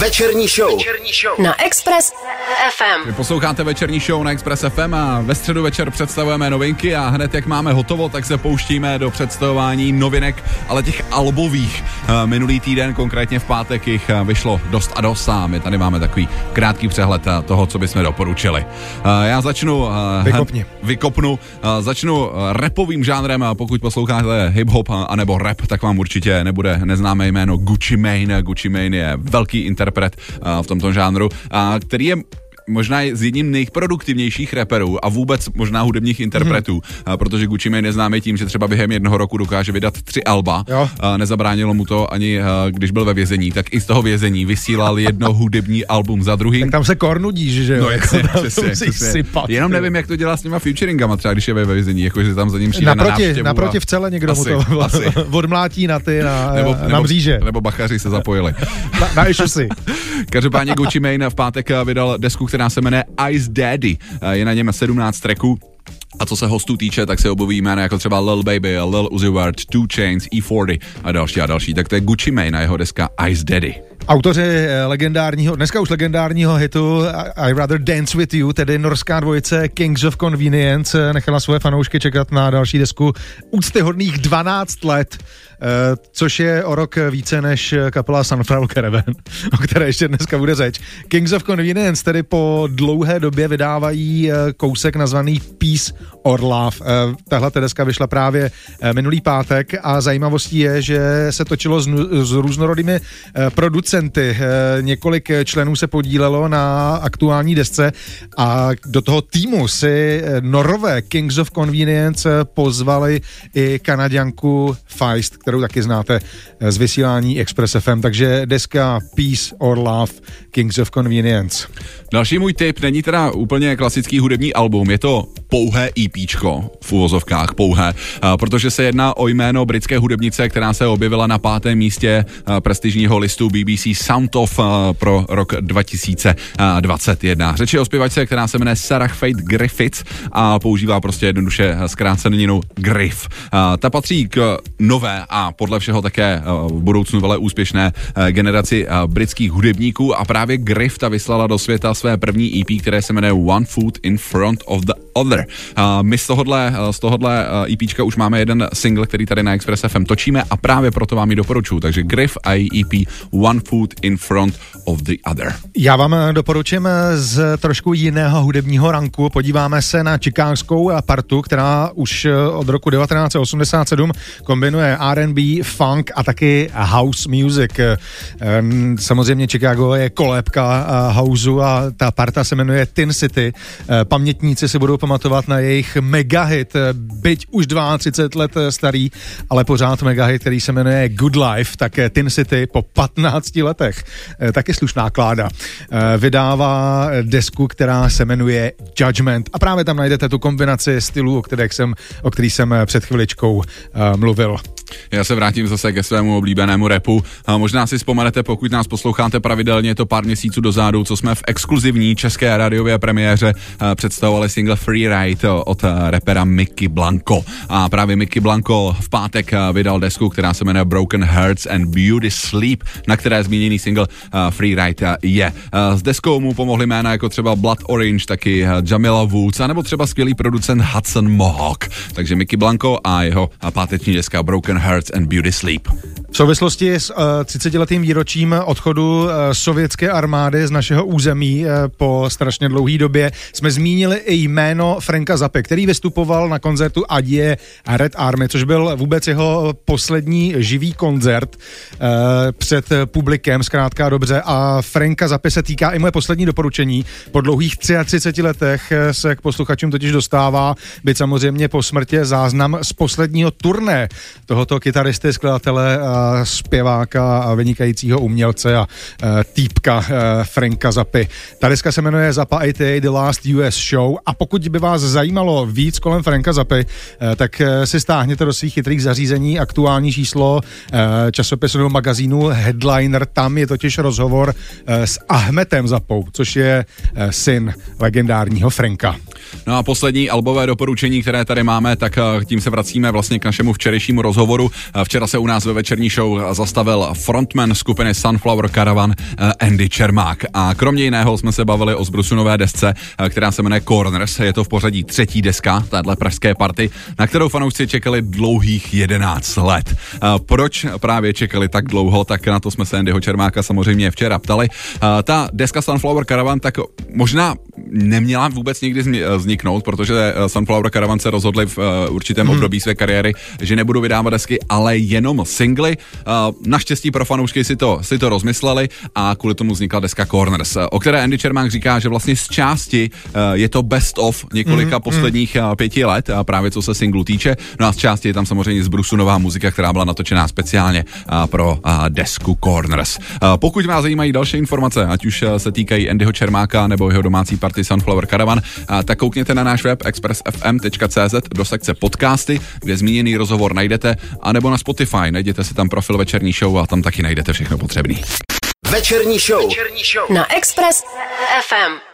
Večerní show. Večerní show. Na Express FM. Vy posloucháte večerní show na Express FM a ve středu večer představujeme novinky a hned jak máme hotovo, tak se pouštíme do představování novinek, ale těch albových. Eh, Minulý týden, konkrétně v pátek, jich eh, vyšlo dost a dost a my tady máme takový krátký přehled eh, toho, co bychom doporučili. Já začnu... Vykopni. Vykopnu. Začnu rapovým žánrem a pokud posloucháte hip-hop a- anebo rap, tak vám určitě nebude neznámé jméno Gucci Mane. Gucci Mane je velký interpret eh, v tomto žánru, a který je možná je z jedním nejproduktivnějších rapperů a vůbec možná hudebních interpretů, hmm. protože Gucci Mane je známý tím, že třeba během jednoho roku dokáže vydat tři alba. Jo. A nezabránilo mu to ani když byl ve vězení, tak i z toho vězení vysílal jedno hudební album za druhým. Tak tam se kornudíš, že jo? No jasně, Jako přesně, přesně. sypat, Jenom nevím, jak to dělá s těma featuringama, třeba když je ve vězení, jakože tam za ním přijde na Naproti, návštěvu. naproti a- v celé někdo asi, mu to asi. odmlátí na ty, na, Nebo, na nebo, mříže. nebo bachaři se zapojili. Na, na. Každopádně Gucci Mane v pátek vydal desku, která se jmenuje Ice Daddy. Eh, Je na něm 17 tracků. A co se hostů týče, tak se objeví jména jako třeba Lil Baby, Lil Uzi Vert, Two Chains, E40 a další a další. Tak to je Gucci Mane a jeho deska Ice Daddy. Autoři eh, legendárního, dneska už legendárního hitu I Rather Dance With You, tedy norská dvojice Kings of Convenience, eh, nechala svoje fanoušky čekat na další desku úctyhodných 12 let, eh, což je o rok více než kapela Sunflower Caravan, o které ještě dneska bude řeč. Kings of Convenience tedy po dlouhé době vydávají kousek nazvaný Peace or Love. Eh, Tahle deska vyšla právě eh, minulý pátek a zajímavostí je, že se točilo s, s různorodými eh, producenty. Několik členů se podílelo na aktuální desce a do toho týmu si norové Kings of Convenience pozvali i kanaděnku Feist, kterou taky znáte z vysílání Express FM, takže deska Peace or Love Kings of Convenience. Další můj tip není teda úplně klasický hudební album, je to pouhé EPčko v úvozovkách, pouhé, a protože se jedná o jméno britské hudebnice, která se objevila na pátém místě a, prestižního listu BBC Sound of a, pro rok 2021. Řeč je o zpěvačce, která se jmenuje Sarah Fate Griffiths a používá prostě jednoduše zkráceninu Griff. Ta patří k nové a podle všeho také v budoucnu vele úspěšné generaci britských hudebníků a právě Griff ta vyslala do světa své první EP, které se jmenuje One Foot in Front of the Other. A My z tohohle, z tohohle EPčka už máme jeden single, který tady na Express FM točíme a právě proto vám ji doporučuji. Takže Griff a její EP One Foot in Front of the Other. Já vám eh, doporučím eh, z trošku jiného hudebního ranku. Podíváme se na čikánskou partu, která už eh, od roku 1987 kombinuje R&B, funk a taky house music. Eh, Samozřejmě Chicago je kolébka eh, houseu a ta parta se jmenuje Tin City. Eh, Pamětníci si budou pamatovat na jejich megahit, byť už 32 let starý, ale pořád megahit, který se jmenuje Good Life, tak Tin City po 15 letech, eh, taky slušná kláda, eh, vydává desku, která se jmenuje Judgment. A právě tam najdete tu kombinaci stylů, o kterých jsem, o který jsem před chviličkou eh, mluvil. Já se vrátím zase ke svému oblíbenému repu. A možná si vzpomenete, pokud nás posloucháte pravidelně, to pár měsíců dozadu, co jsme v exkluzivní české rádiové premiéře eh, představovali single Freeride od eh, rapera Mickey Blanco. A právě Mickey Blanco v pátek eh, vydal desku, která se jmenuje Broken Hearts and Beauty Sleep, na které zmíněný single eh, Freeride eh, je. Eh, S deskou mu pomohli jména jako třeba Blood Orange, taky eh, Jamila Woods, nebo třeba skvělý producent Hudson Mohawk. Takže Mickey Blanco a jeho eh, páteční deska Broken Hearts and Beauty Sleep. V souvislosti s uh, 30-letým výročím odchodu uh, sovětské armády z našeho území uh, po strašně dlouhé době jsme zmínili i jméno Franka Zapy, který vystupoval na koncertu Adie Red Army, což byl vůbec jeho poslední živý koncert před publikem, zkrátka dobře. A Franka Zapy se týká i moje poslední doporučení. Po dlouhých 33 letech eh, se k posluchačům totiž dostává, byť samozřejmě po smrtě záznam z posledního turné tohoto kytaristy, skladatele, a zpěváka a vynikajícího umělce a e, týpka e, Franka Zapy. Ta deska se jmenuje Zappa 88 The Last US Show a pokud by vás zajímalo víc kolem Franka Zapy, tak si stáhněte do svých chytrých zařízení aktuální číslo časopisu nebo magazínu Headliner. Tam je totiž rozhovor s Ahmetem Zapou, což je syn legendárního Franka. No a poslední albové doporučení, které tady máme, tak eh, tím se vracíme vlastně k našemu včerejšímu rozhovoru rozhovoru. Včera se u nás ve večerní show zastavil frontman skupiny Sunflower Caravan Andy Čermák. A kromě jiného jsme se bavili o zbrusu nové desce, která se jmenuje Corners. Je to v pořadí třetí deska téhle pražské party, na kterou fanoušci čekali dlouhých 11 let. Proč právě čekali tak dlouho, tak na to jsme se Andyho Čermáka samozřejmě včera ptali. Ta deska Sunflower Caravan tak možná neměla vůbec nikdy vzniknout, protože Sunflower Caravan se rozhodli v určitém hmm. období své kariéry, že nebudou vydávat desky, ale jenom singly. Naštěstí pro fanoušky si to, si to rozmysleli a kvůli tomu vznikla deska Corners, o které Andy Čermák říká, že vlastně z části je to best of několika hmm. posledních pěti let, právě co se singlu týče. No a z části je tam samozřejmě z Brusu nová muzika, která byla natočená speciálně pro desku Corners. Pokud vás zajímají další informace, ať už se týkají Andyho Čermáka nebo jeho domácí party Sunflower Caravan, tak koukněte na náš web expressfm.cz do sekce podcasty, kde zmíněný rozhovor najdete, anebo na Spotify, najděte si tam profil Večerní show a tam taky najdete všechno potřebný. Večerní show. Večerní show. Na Express FM.